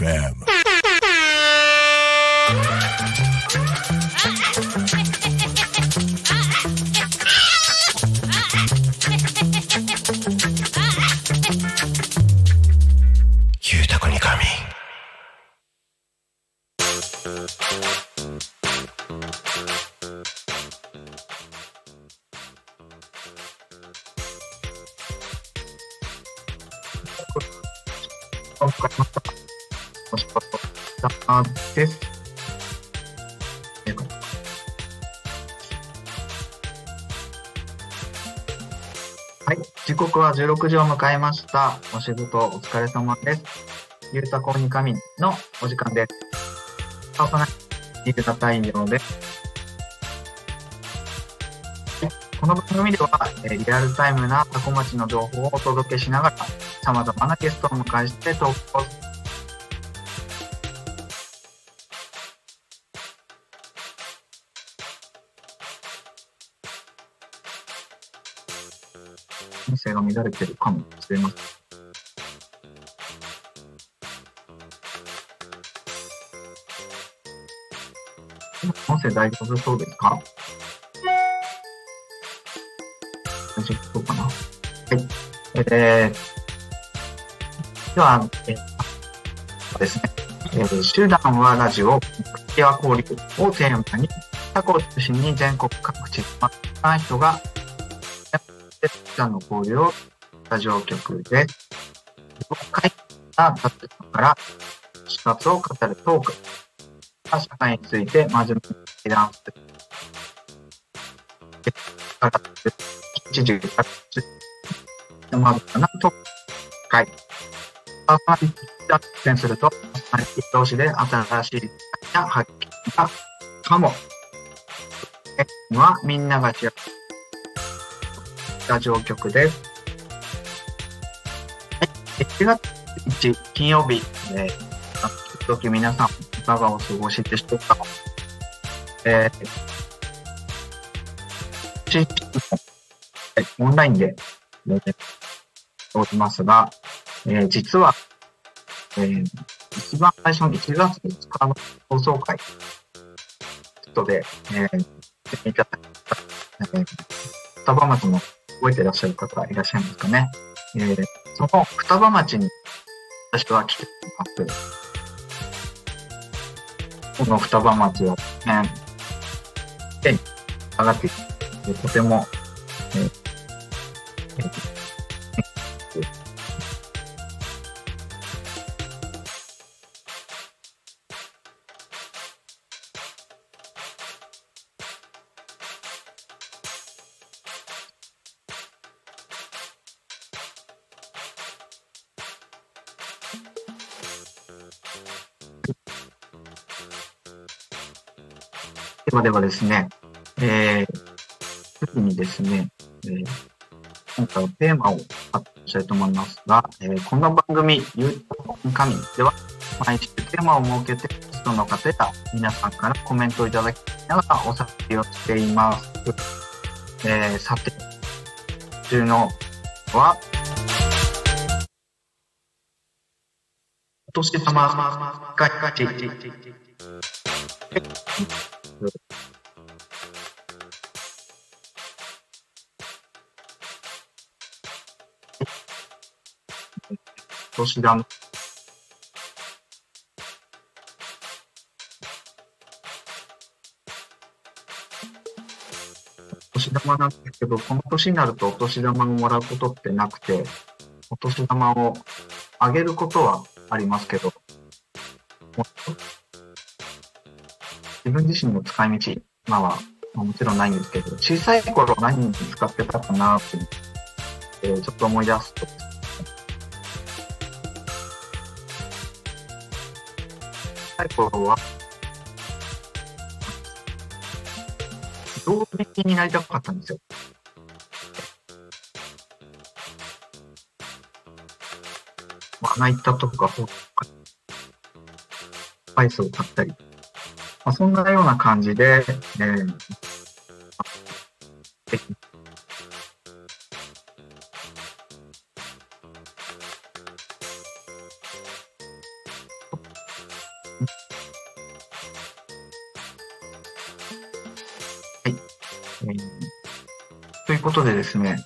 FM. は16時を迎えました。お仕事お疲れ様です。ゆうたこにかみのお時間です。パーソナリティゆうた太陽です。この番組では、えーリアルタイムなタコ町の情報をお届けしながら、様々なゲストを迎えしてトークを音声が乱れてるかもしれません。音声大丈夫そうですか？大丈夫そうかな？はい。えー、では、えー、ですね、えー集団はラジオ、口は交流をテーマに、タコを中心に全国各地、また人が、集団の交流をラジオ局で、6回な立場から、視察を語るトーク、社会について真面目に議談する。から、一時から、山形なと、会。パーソナリティが出演すると、パーソナリティ同士で新しい発見がかも。えはみんなが違う。ラジオ局です。はい。1月1日金曜日、えー、時皆さん、いかがお過ごしでしょうか。えー、地域のはいオンラインで、えー、おりますが、えー実は、えー一番最初の1月5日の放送回、ちょっとで、えー、見ていただいた、えー、双葉町の覚えてらっしゃる方いらっしゃいますかね。えーその双葉町に私は来ています。この双葉町は、ね、手に上がっていて、とても、えーえーではではですね、えー、次にですね、えー、今回はテーマを発表したいと思いますが、えー、この番組、ゆうたこに神では、毎週テーマを設けて、ゲストの方や皆さんからコメントをいただきながらおさをしています。えー、さて、中のは、お年玉がお年玉。お年玉なん。ですけど、この年になるとお年玉をもらうことってなくて、お年玉をあげることはありますけど、分自身の使い道、今はまあもちろんないんですけど、小さい頃何に使ってたかなって、えーちょっと思い出すと、小さい頃は、動物になりたかったんですよ。まな板とか、スパイスを買ったり、まあ、そんなような感じで、えー、え、ということでですね、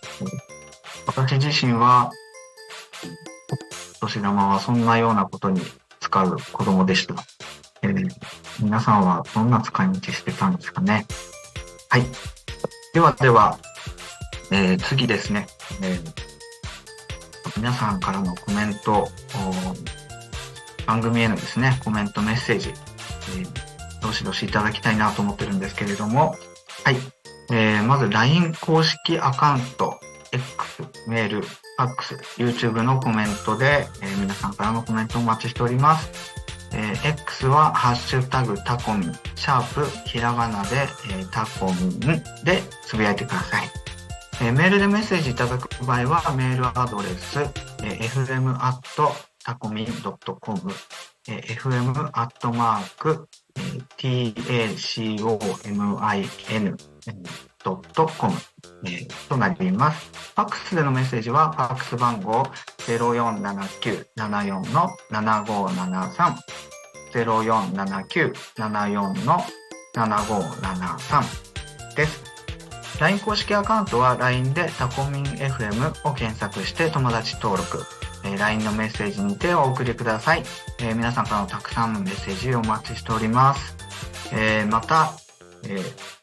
私自身は、お年玉はそんなようなことに使う子供でした。皆さんはどんな使い道してたんですかね？はい。ではでは、えー次ですね、えー皆さんからのコメント、番組へのですね、コメント、メッセージ、えーどしどしいただきたいなと思ってるんですけれども、はい。えーまず LINE 公式アカウント、X、メール、ファックス、YouTube のコメントで、えー皆さんからのコメントをお待ちしております。えー X はハッシュタグタコミン、シャープひらがなで、えータコミンでつぶやいてください。えーメールでメッセージいただく場合はメールアドレス、えー fm アットタコミン .com、えー fm アットマーク、えー tacomin ドットコム、えーとなります。ファックスでのメッセージは、ファックス番号047974の7573、047974の7573です。LINE 公式アカウントは LINE でタコミン FM を検索して友達登録、えー LINE のメッセージにてお送りください。えー皆さんからのたくさんのメッセージお待ちしております。えーまた、えー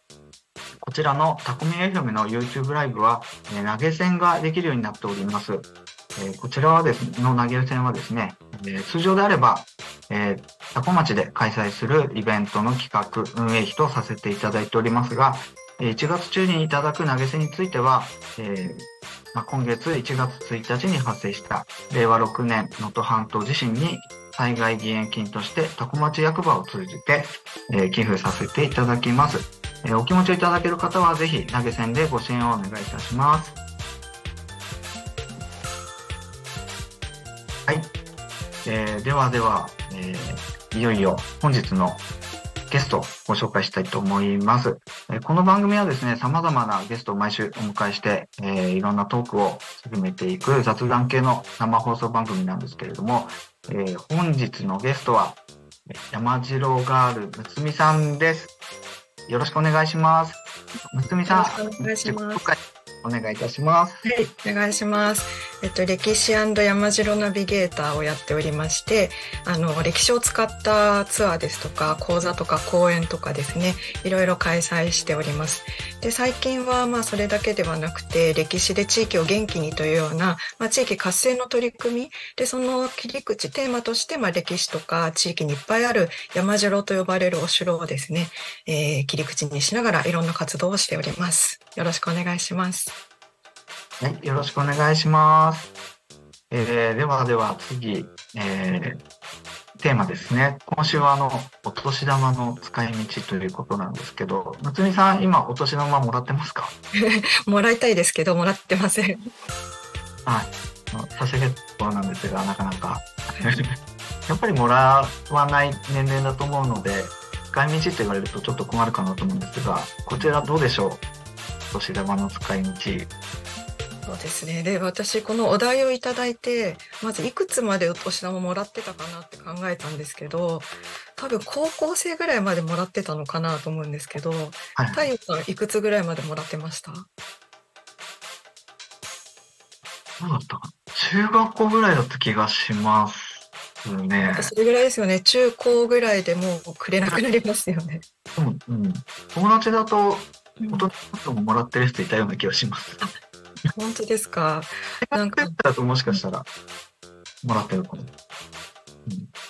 こちらのタコミ FM の YouTube ライブは、えー投げ銭ができるようになっております。えーこちらはですね、の投げ銭はですね、えー通常であれば、えー、タコ町で開催するイベントの企画、運営費とさせていただいておりますが、1月中にいただく投げ銭については、えーまあ、今月1月1日に発生した令和6年能登半島地震に災害義援金としてタコ町役場を通じて、えー寄付させていただきます。えお気持ちをいただける方はぜひ投げ銭でご支援をお願いいたします。はい。えーではでは、えーいよいよ本日のゲストをご紹介したいと思います。えーこの番組はですね、様々なゲストを毎週お迎えして、えーいろんなトークを進めていく雑談系の生放送番組なんですけれども、えー本日のゲストは、山城ガールむつみさんです。よろしくお願いします。むつみさん、よろしくお願いします自己紹介お願いいたします。はい、お願いします。えっと、歴史山城ナビゲーターをやっておりまして、あの、歴史を使ったツアーですとか、講座とか講演とかですね、いろいろ開催しております。で、最近は、まあ、それだけではなくて、歴史で地域を元気にというような、まあ、地域活性の取り組み、で、その切り口、テーマとして、まあ、歴史とか地域にいっぱいある山城と呼ばれるお城をですね、えー切り口にしながらいろんな活動をしております。よろしくお願いします。はい、よろしくお願いします。えーではでは次、えーテーマですね。今週はあの、お年玉の使い道ということなんですけど、むつみさん、今お年玉もらってますか？もらいたいですけど、もらってません。はい。差し上げるところなんですが、なかなか。やっぱりもらわない年齢だと思うので、使い道って言われるとちょっと困るかなと思うんですが、こちらどうでしょう？お年玉の使い道。そうですね。で、私、このお題をいただいて、まずいくつまでお年玉もらってたかなって考えたんですけど、多分高校生ぐらいまでもらってたのかなと思うんですけど、はい。太陽さんいくつぐらいまでもらってました？どうだったかな？中学校ぐらいだった気がしますね。それぐらいですよね。中高ぐらいでもうくれなくなりますよね。でも、うん。友達だと、うん大人とももらってる人いたような気がします。本当ですか？なんかだともしかしたら、もらってるかも。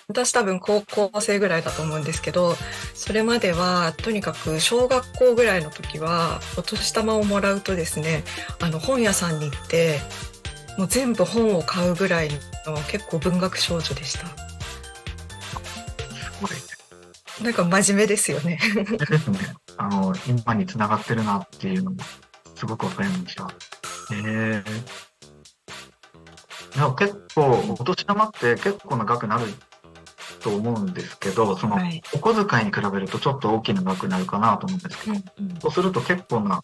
私多分高校生ぐらいだと思うんですけどそれまではとにかく小学校ぐらいの時はお年玉をもらうとですねあの本屋さんに行ってもう全部本を買うぐらいの結構文学少女でしたすごい。なんか真面目ですよねですね。あの、今に繋がってるなっていうのも、すごくわかりました。へえ。いや、結構、お年玉って結構な額になると思うんですけど、その、はい、お小遣いに比べるとちょっと大きな額になるかなと思うんですけど、うんうん、そうすると結構な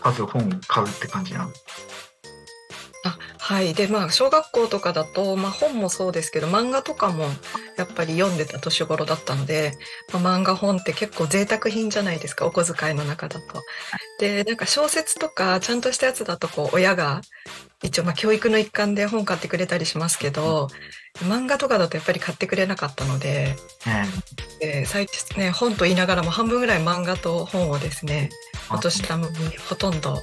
数本買うって感じなんです。はい。で、まあ、小学校とかだと、まあ、本もそうですけど、漫画とかもやっぱり読んでた年頃だったので、まあ、漫画本って結構贅沢品じゃないですか、お小遣いの中だと。で、なんか小説とか、ちゃんとしたやつだと、こう、親が、一応、まあ、教育の一環で本買ってくれたりしますけど、漫画とかだとやっぱり買ってくれなかったので、で最近ね、本と言いながらも半分ぐらい漫画と本をですね、お年玉にほとんど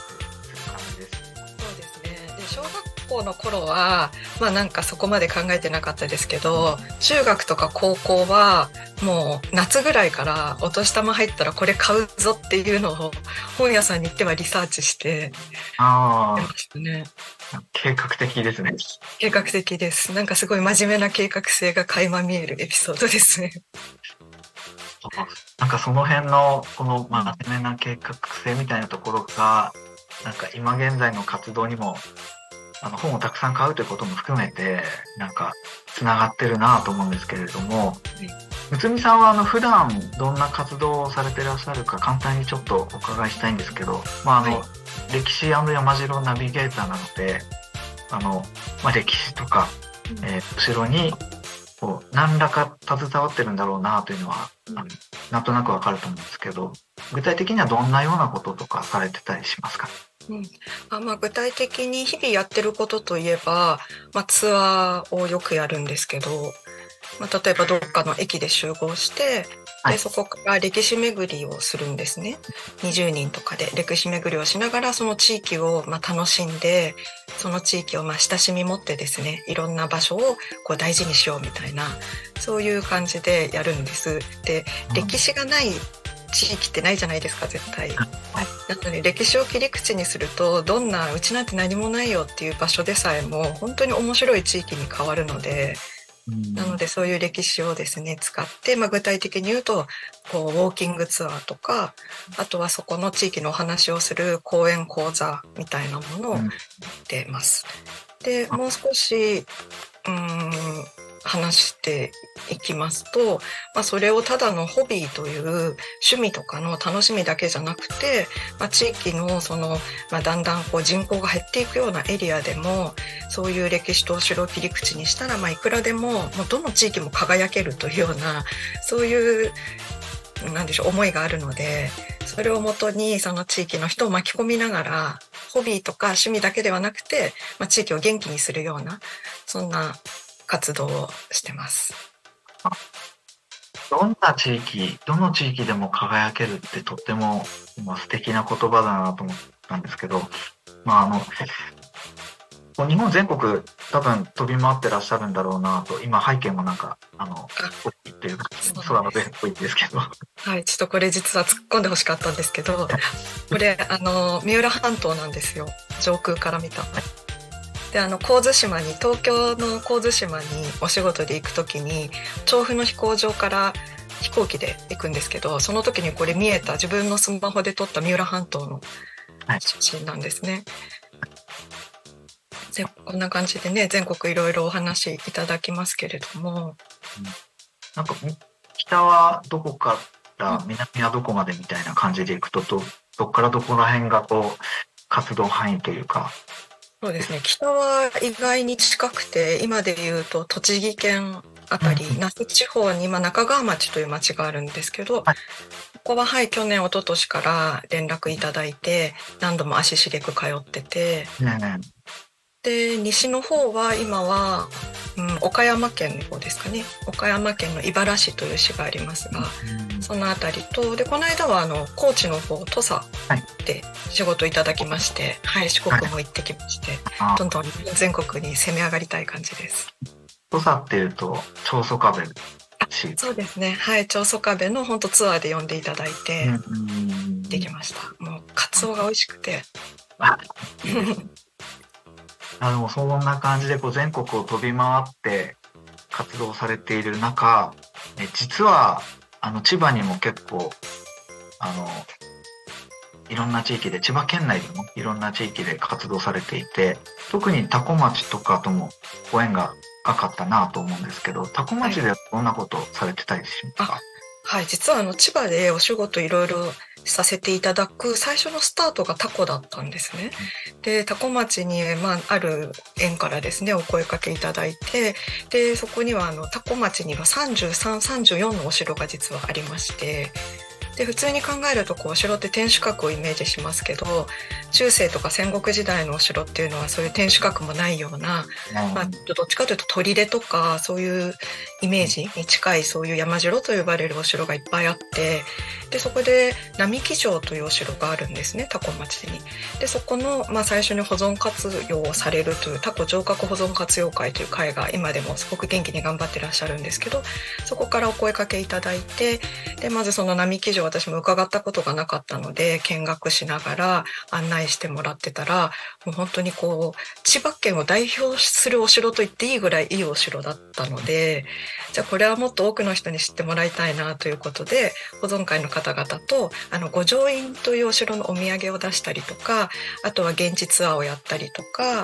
校の頃はまあなんかそこまで考えてなかったですけど中学とか高校はもう夏ぐらいからお年玉入ったらこれ買うぞっていうのを本屋さんに行ってはリサーチしてああ、ね、計画的ですね。計画的です。なんかすごい真面目な計画性が垣間見えるエピソードですね。なんかその辺のこの真面目な計画性みたいなところがなんか今現在の活動にもあの本をたくさん買うということも含めてなんかつながってるなと思うんですけれども、むつみさんはあの普段どんな活動をされてらっしゃるか簡単にちょっとお伺いしたいんですけど、まああの、はい、歴史山城ナビゲーターなのであの、まあ、歴史とか、えー、後ろにこう何らか携わってるんだろうなというのは、うん、なんとなくわかると思うんですけど具体的にはどんなようなこととかされてたりしますか？うん、あまあ、具体的に日々やってることといえば、まあ、ツアーをよくやるんですけど、まあ、例えばどっかの駅で集合してでそこから歴史巡りをするんですね。20人とかで歴史巡りをしながらその地域をま楽しんでその地域をま親しみ持ってですねいろんな場所をこう大事にしようみたいなそういう感じでやるんです。で歴史がない地域ってないじゃないですか絶対。なので歴史を切り口にするとどんなうちなんて何もないよっていう場所でさえも本当に面白い地域に変わるので。なのでそういう歴史をですね使って、まあ、具体的に言うとこうウォーキングツアーとかあとはそこの地域のお話をする講演講座みたいなものをやってます。でもう少しうん話していきますと、まあ、それをただのホビーという趣味とかの楽しみだけじゃなくて、まあ、地域のその、まあ、だんだんこう人口が減っていくようなエリアでもそういう歴史とお城を切り口にしたら、まあ、いくらでももうどの地域も輝けるというようなそういうなんでしょう思いがあるのでそれをもとにその地域の人を巻き込みながらホビーとか趣味だけではなくて、まあ、地域を元気にするようなそんな活動をしてます。どんな地域、どの地域でも輝けるってとってもまあ、素敵な言葉だなと思ったんですけど、まああの、日本全国多分飛び回ってらっしゃるんだろうなと、今背景もなんか、あの、っていうか、空の上っぽいんですけど。はい、ちょっとこれ実は突っ込んでほしかったんですけど、これ、あの、三浦半島なんですよ。上空から見た。であの神津島に東京の神津島にお仕事で行く時に調布の飛行場から飛行機で行くんですけどその時にこれ見えた自分のスマホで撮った三浦半島の写真なんですね。はい、こんな感じでね全国いろいろお話いただきますけれども。うん、なんか北はどこから南はどこまでみたいな感じでいくとどどっからどこら辺がこう活動範囲というかそうですね。北は意外に近くて今でいうと栃木県あたり、那須地方に、まあ、中川町という町があるんですけど、はい、ここははい去年一昨年から連絡いただいて何度も足しげく通ってて、で西の方は今は、うん、岡山県の方ですかね。岡山県の井原市という市がありますが、うん、その辺りとでこの間はあの高知の方土佐で仕事いただきまして、はい、はい、四国も行ってきまして、はい、どんどん全国に攻め上がりたい感じです。土佐っていうと長宗我部そうですね。はい長宗我部の本当ツアーで呼んでいただいて、できました。もうカツオが美味しくて。あのそんな感じでこう全国を飛び回って活動されている中え実はあの千葉にも結構あのいろんな地域で、千葉県内でもいろんな地域で活動されていて、特に多古町とかともご縁が深かったなと思うんですけど、多古町ではどんなことをされてたりしますか、はい、実はあの千葉でお仕事いろいろさせていただく最初のスタートがタコだったんですね。でタコ町に、まあ、ある縁からですねお声かけいただいてでそこにはあのタコ町には3334のお城が実はありましてで普通に考えるとこうお城って天守閣をイメージしますけど中世とか戦国時代のお城っていうのはそういう天守閣もないような、まあ、どっちかというと砦とかそういうイメージに近いそういう山城と呼ばれるお城がいっぱいあってでそこで並木城というお城があるんですね多古町に。でそこの、まあ、最初に保存活用をされるというタコ城郭保存活用会という会が今でもすごく元気に頑張ってらっしゃるんですけどそこからお声かけいただいてでまずその並木城私も伺ったことがなかったので見学しながら案内してもらってたらもう本当にこう千葉県を代表するお城と言っていいぐらいいいお城だったのでじゃあこれはもっと多くの人に知ってもらいたいなということで保存会の方々とあの五条院というお城のお土産を出したりとかあとは現地ツアーをやったりとか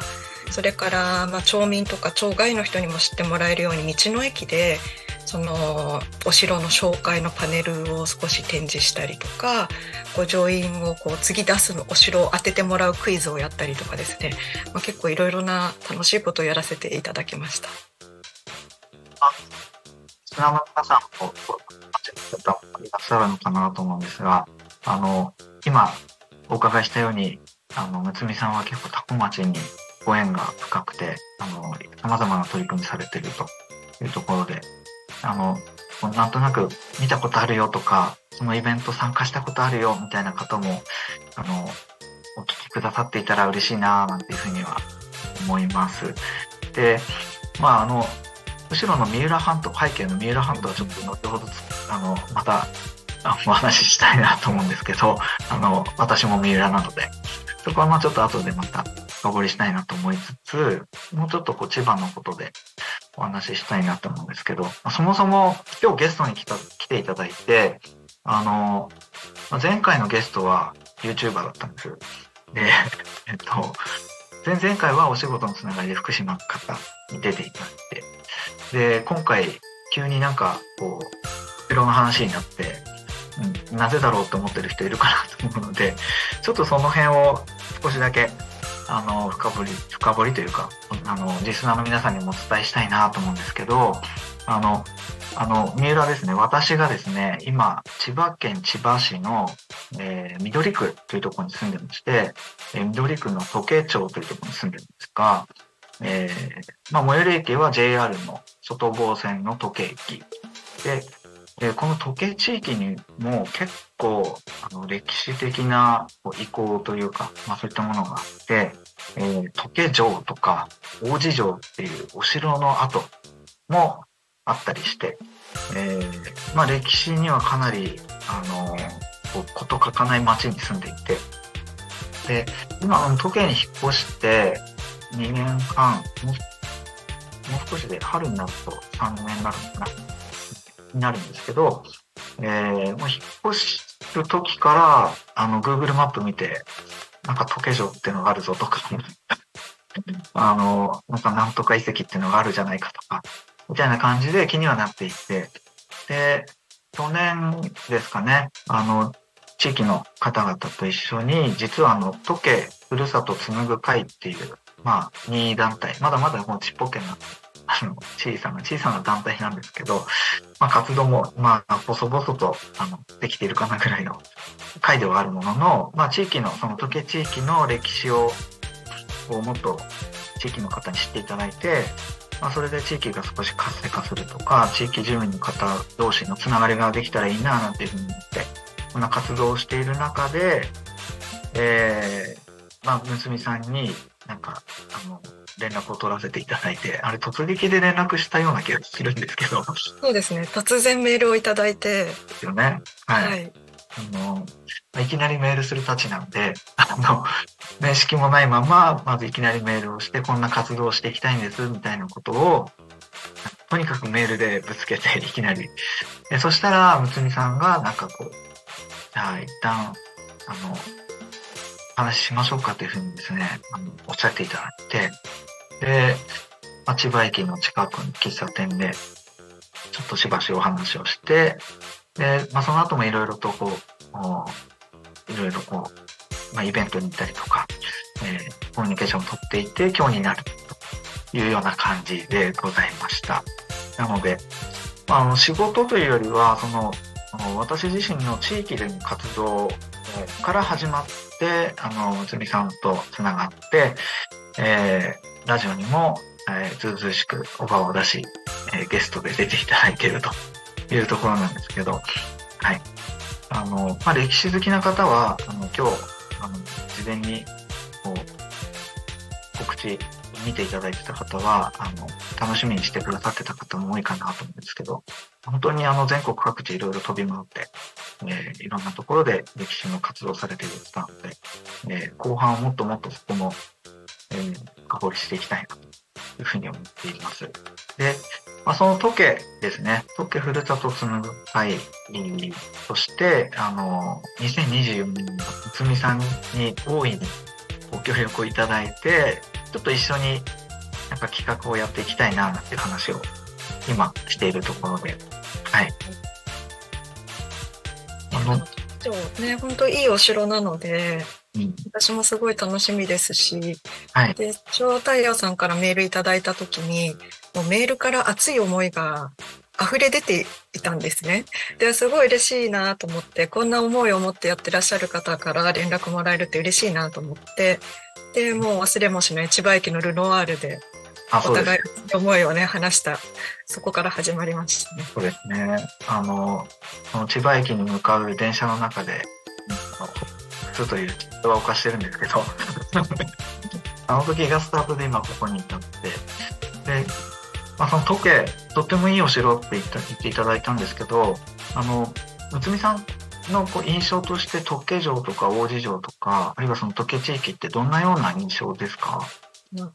それからまあ町民とか町外の人にも知ってもらえるように道の駅でそのお城の紹介のパネルを少し展示したりとか五条院をこう次出すのお城を当ててもらうクイズをやったりとかですね、まあ、結構いろいろな楽しいことをやらせていただきました。砂間さんも、方もいらっしゃるのかなと思うんですが、あの、今お伺いしたように、あの、むつみさんは結構タコ町にご縁が深くて、あの、様々な取り組みされているというところで、あの、なんとなく見たことあるよとか、そのイベント参加したことあるよみたいな方も、あの、お聞きくださっていたら嬉しいななんていうふうには思います。で、まあ、あの、後ろの三浦半島、背景の三浦半島はちょっと後ほど、あの、また、お話ししたいなと思うんですけど、あの、私も三浦なので、そこはまあちょっと後でまた深掘りしたいなと思いつつ、もうちょっとこう千葉のことでお話ししたいなと思うんですけど、そもそも今日ゲストに来た来ていただいて、あの、前回のゲストは YouTuber だったんです。で、えっと、前々回はお仕事のつながりで福島の方に出ていただいて、で、今回急になんかこう、色の話になって、なぜだろうと思ってる人いるかなと思うので、ちょっとその辺を少しだけあの、深掘り、深掘りというか、あの、リスナーの皆さんにもお伝えしたいなと思うんですけど、あの、あの、三浦ですね、私がですね、今、千葉県千葉市の、えー、緑区というところに住んでまして、えー、緑区の時計町というところに住んでるんですが、えー、まあ、最寄り駅は JR の外房線の時計駅。で、で、この時計地域にも結構、あの、歴史的な遺構というか、まあそういったものがあって、えー、時計城とか、王子城っていうお城の跡もあったりして、えー、まあ歴史にはかなり、あの、こと書かない町に住んでいて、で、今、時計に引っ越して、2年間、もう少しで春になると3年になるのかな。になるんですけど、えー、もう引っ越す時から、あの、Google マップ見て、なんか時計城っていうのがあるぞとか、あの、なんかなんとか遺跡っていうのがあるじゃないかとか、みたいな感じで気にはなっていて、で、去年ですかね、あの、地域の方々と一緒に、実はあの、時計ふるさと紡ぐ会っていう、まあ、任意団体、まだまだもうちっぽけなあの、小さな、小さな団体なんですけど、まあ、活動も、まあ、細々と、あの、できているかなぐらいの会ではあるものの、まあ、地域の、その時計地域の歴史を、をもっと地域の方に知っていただいて、まあ、それで地域が少し活性化するとか、地域住民の方同士のつながりができたらいいな、なんていうふうに思って、こんな活動をしている中で、えー、まあ、むつみさんになんか、あの、連絡を取らせていただいて、あれ突撃で連絡したような気がするんですけど。そうですね。突然メールをいただいて。ですよね。はい。はい、あの、いきなりメールするたちなんで、あの、面識もないまま、まずいきなりメールをして、こんな活動をしていきたいんです、みたいなことを、とにかくメールでぶつけて、いきなり。そしたら、むつみさんが、なんかこう、じゃあ一旦、あの、話しましょうかというふうにですね、あの、おっしゃっていただいて、で、千葉駅の近くの喫茶店で、ちょっとしばしお話をして、で、まあ、その後もいろいろとこう、いろいろこう、まあ、イベントに行ったりとか、えー、コミュニケーションを取っていて、今日になるというような感じでございました。なので、まあ、あの仕事というよりは、その、私自身の地域での活動から始まって、あの、むつみさんとつながって、えー、ラジオにも、えー、ずうずうしくお顔を出し、えー、ゲストで出ていただいているというところなんですけど、はい。あの、まあ、歴史好きな方は、あの、今日、あの、事前に、こう、告知見ていただいてた方は、あの、楽しみにしてくださってた方も多いかなと思うんですけど、本当にあの、全国各地いろいろ飛び回って、えー、いろんなところで歴史の活動されている方なので、えー、後半はもっともっとそこも、えー、深掘りしていきたいなというふうに思っています。で、まあ、その時計ですね、時計ふるさと紡ぐ会として、あの、2024年のつみさんに大いにご協力をいただいて、ちょっと一緒になんか企画をやっていきたいな、なんていう話を今しているところで、はい。あの、ね、本当いいお城なので、うん、私もすごい楽しみですし、はい、で、超太陽さんからメールいただいた時に、もうメールから熱い思いが溢れ出ていたんですね。で、すごい嬉しいなと思って、こんな思いを持ってやってらっしゃる方から連絡もらえるって嬉しいなと思って、で、もう忘れもしない千葉駅のルノワールで、お互い思いをね、話した、そこから始まりましたね。そうですね。あの、その千葉駅に向かう電車の中で、普通という人は犯してるんですけど、あの時がスタートで今ここに至って、で、まあ、その時計、とってもいいお城って言っていただいたんですけど、あの、むつみさんのこう印象として特計城とか王子城とか、あるいはその時計地域ってどんなような印象ですか、うん、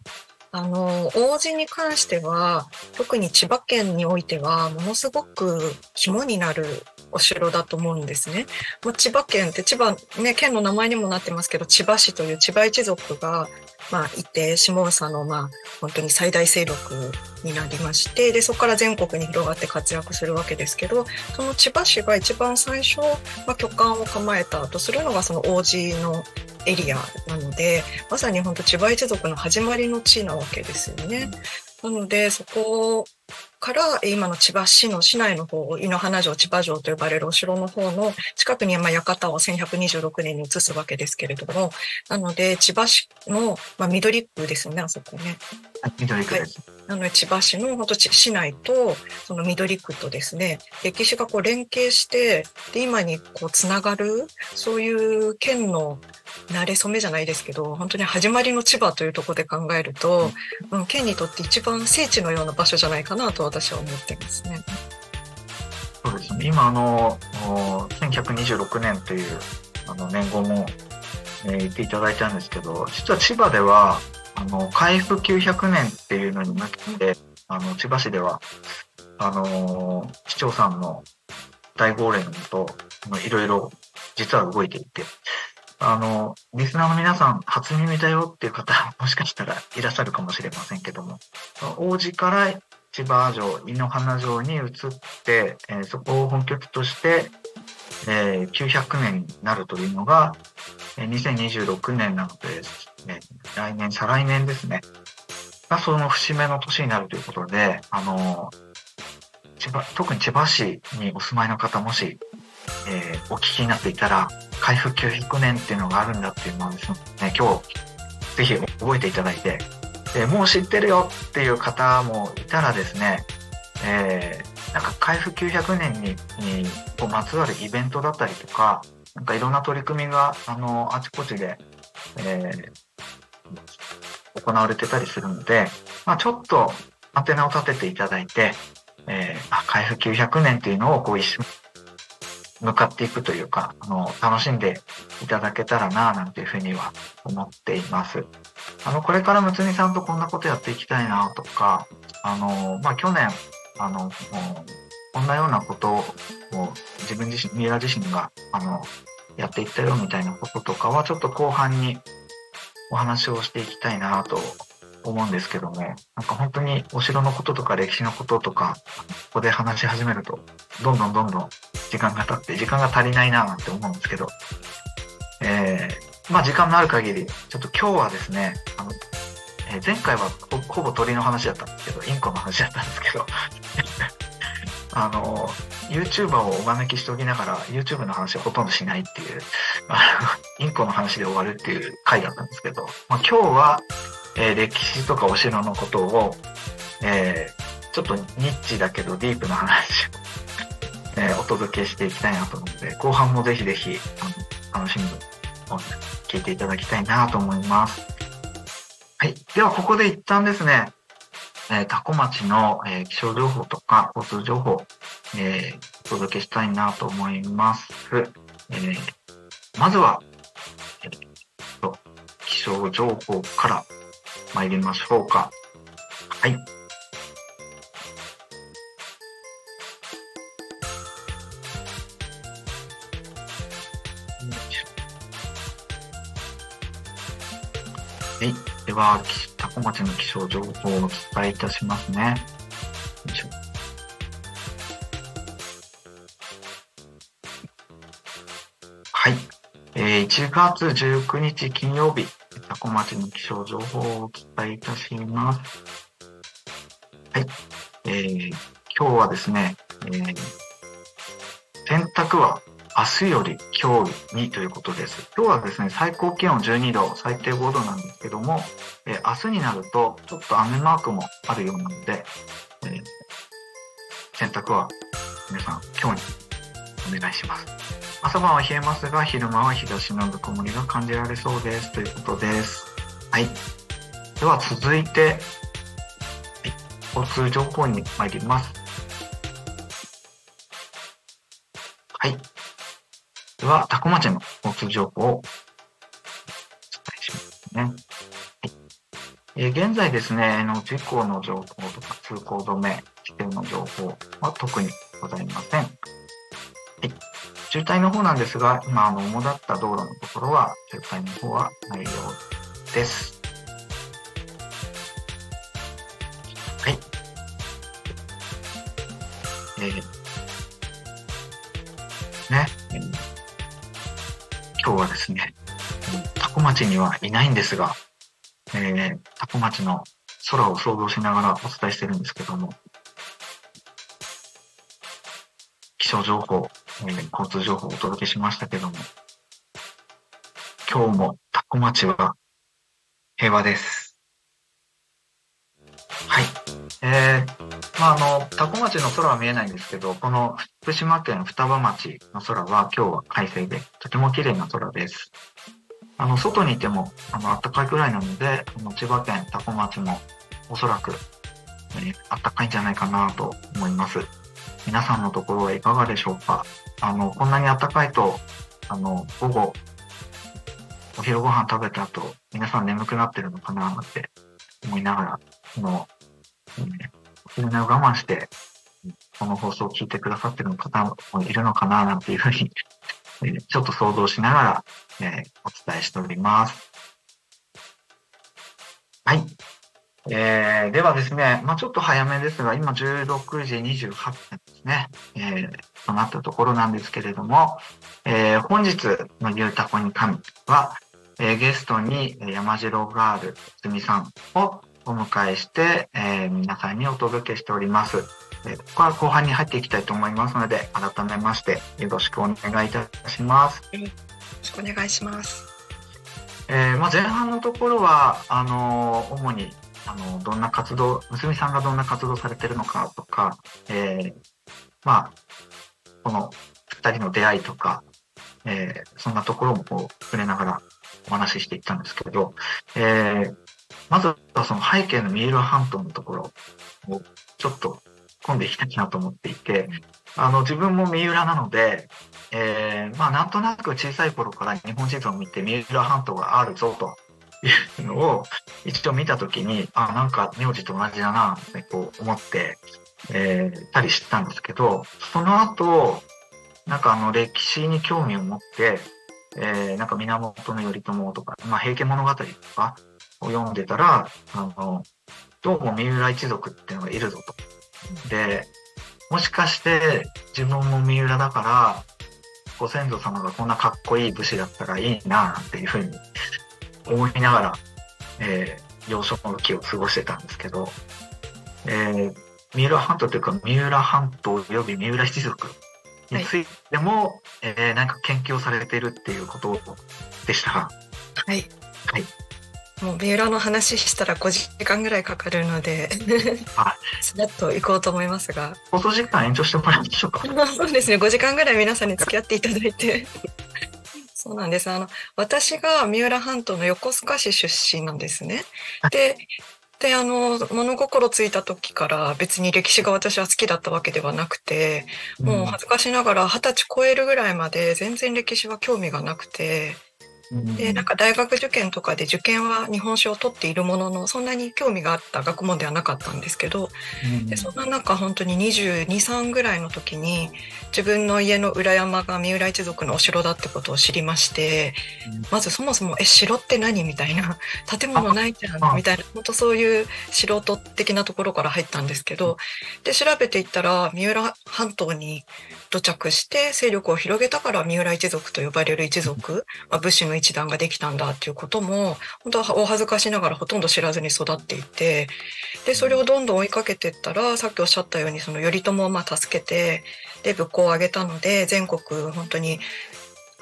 あの、王子に関しては、特に千葉県においては、ものすごく肝になるお城だと思うんですね。まあ、千葉県って千葉、ね、県の名前にもなってますけど、千葉市という千葉一族が、まあ、いて、下総の、まあ、本当に最大勢力になりまして、で、そこから全国に広がって活躍するわけですけど、その千葉市が一番最初、まあ、巨漢を構えたとするのが、その王子のエリアなので、まさに本当千葉一族の始まりの地なわけですよね。なので、そこから今の千葉市の市内の方、井の花城、千葉城と呼ばれるお城の方の近くにまあ館を1126年に移すわけですけれども、なので千葉市の、まあ、緑区ですよね、あそこね。緑区です。はい、なので千葉市の本当市内とその緑区とですね、歴史がこう連携して、で今にこうつながる、そういう県の慣れ初めじゃないですけど、本当に始まりの千葉というところで考えると、うん、県にとって一番聖地のような場所じゃないかなと私は思ってますね。そうですね。今、あの、1126年というあの年号も、えー、言っていただいたんですけど、実は千葉では、あの、開府900年っていうのに向けて、あの、千葉市では、あの、市長さんの大号令のもと、いろいろ実は動いていて、あの、リスナーの皆さん、初耳だよっていう方、もしかしたらいらっしゃるかもしれませんけども、王子から千葉城、井の花城に移って、えー、そこを本拠地として、えー、900年になるというのが、えー、2026年なので、ね、来年、再来年ですね。がその節目の年になるということで、あの千葉、特に千葉市にお住まいの方、もし、えー、お聞きになっていたら、開封900年っていうのがあるんだっていうのをですね、今日、ぜひ覚えていただいて、でもう知ってるよっていう方もいたらですね、えー、なんか開封900年ににこうまつわるイベントだったりとか、なんかいろんな取り組みが、あの、あちこちで、えー、行われてたりするので、まあ、ちょっとアンテナを立てていただいて、えー、あ開封900年っていうのをこう一緒に向かっていくというか、あの、楽しんでいただけたらな、なんていうふうには思っています。あの、これからむつみさんとこんなことやっていきたいな、とか、あの、まあ、去年、あの、こんなようなことを自分自身、ミイラ自身が、あの、やっていったよみたいなこととかは、ちょっと後半にお話をしていきたいなと思うんですけども、なんか本当にお城のこととか歴史のこととか、ここで話し始めると、どんどんどんどん時間が経って、時間が足りないななんて思うんですけど、えー、まあ時間のある限り、ちょっと今日はですね、あの、えー前回はほぼ鳥の話だったんですけど、インコの話だったんですけど、あの、YouTuber をお招きしておきながら、YouTube の話をほとんどしないっていう、インコの話で終わるっていう回だったんですけど、まあ、今日は、えー歴史とかお城のことを、えーちょっとニッチだけどディープな話を、えーお届けしていきたいなと思うので、後半もぜひぜひ、あの楽しみに聞いていただきたいなと思います。はい。では、ここで一旦ですね、えー、タコ町の、えー気象情報とか交通情報、えーお届けしたいなと思います。えーまずは、えー気象情報から参りましょうか。はい。はい。では、きタコ町の気象情報をお伝えいたしますね。はい。えー1月19日金曜日、タコ町の気象情報をお伝えいたします。はい。えー今日はですね、えー洗濯は明日より今日にということです。今日はですね、最高気温12度、最低5度なんですけども、えー明日になるとちょっと雨マークもあるようなので、えー洗濯は皆さん今日にお願いします。朝晩は冷えますが、昼間は日差しのぬくもりが感じられそうです。ということです。はい。では続いて、交通情報に参ります。はい。では、タコ町の交通情報をお伝えしますね。はい。えー現在ですね、の事故の情報とか通行止め、規制の情報は特にございません。はい。渋滞の方なんですが、今、あの、主だった道路のところは、渋滞の方はないようです。ーね、えー今日はですね、タコ町にはいないんですが、えー、タコ町の空を想像しながらお伝えしてるんですけども、気象情報、えー交通情報をお届けしましたけども、今日もタコ町は平和です。まあ、あの、タコ町の空は見えないんですけど、この福島県双葉町の空は今日は快晴で、とても綺麗な空です。あの、外にいても、あの、暖かいくらいなので、あの千葉県タコ町もおそらく、えー暖かいんじゃないかなと思います。皆さんのところはいかがでしょうか？あの、こんなに暖かいと、あの、午後、お昼ご飯食べた後、皆さん眠くなってるのかななんて思いながら、この、うんお昼寝を我慢して、この放送を聞いてくださってる方もいるのかななんていうふうに、ちょっと想像しながら、えーお伝えしております。はい。えー、ではですね、まあちょっと早めですが、今16時28分ですね、えー、となったところなんですけれども、えー、本日のゆうたこに神は、えーゲストに山城ガールつみさんをお迎えして、えー皆さんにお届けしております。えーここから後半に入っていきたいと思いますので、改めましてよろしくお願いいたします。よろしくお願いします。えーまあ、前半のところはあのー主にあのどんな活動娘さんがどんな活動されてるのかとか、えーまあこの2人の出会いとか、えーそんなところもこう触れながらお話ししていったんですけど、えーまずはその背景の三浦半島のところをちょっと込んでいきたいなと思っていてあの自分も三浦なので、えーまあなんとなく小さい頃から日本地図を見て三浦半島があるぞというのを一度見たときに、あ、なんか名字と同じだなってこう思って、えーたりしたんですけど、その後、なんかあの歴史に興味を持って、えー、なんか源頼朝とか、まあ、平家物語とかを読んでたら、あの、どうも三浦一族っていうのがいるぞと。で、もしかして自分も三浦だから、ご先祖様がこんなかっこいい武士だったらいいなっていうふうに思いながら、えー、幼少の期を過ごしてたんですけど、えー、三浦半島というか三浦半島及び三浦一族についても、えーなんか研究をされているっていうことでした。はい。はい。もう三浦の話したら5時間ぐらいかかるのでは、スラッと行こうと思いますが。放送時間延長してもらいましょうか。そうですね、5時間ぐらい皆さんに付き合っていただいて。そうなんです。あの、私が三浦半島の横須賀市出身なんですね。で、で、あの、物心ついた時から別に歴史が私は好きだったわけではなくて、もう恥ずかしながら二十歳超えるぐらいまで全然歴史は興味がなくて、うんで、なんか大学受験とかで受験は日本史を取っているものの、そんなに興味があった学問ではなかったんですけど、うん。でそんな中本当に22、3ぐらいの時に自分の家の裏山が三浦一族のお城だってことを知りまして、うん。まずそもそも「え城って何? 」みたいな「建物ないじゃあ。ん」みたいな本当そういう素人的なところから入ったんですけどで調べていったら三浦半島に土着して勢力を広げたから三浦一族と呼ばれる一族、まあ、武士の一団ができたんだっていうことも本当はお恥ずかしながらほとんど知らずに育っていてでそれをどんどん追いかけていったらさっきおっしゃったようにその頼朝をまあ助けてで武功を挙げたので全国本当に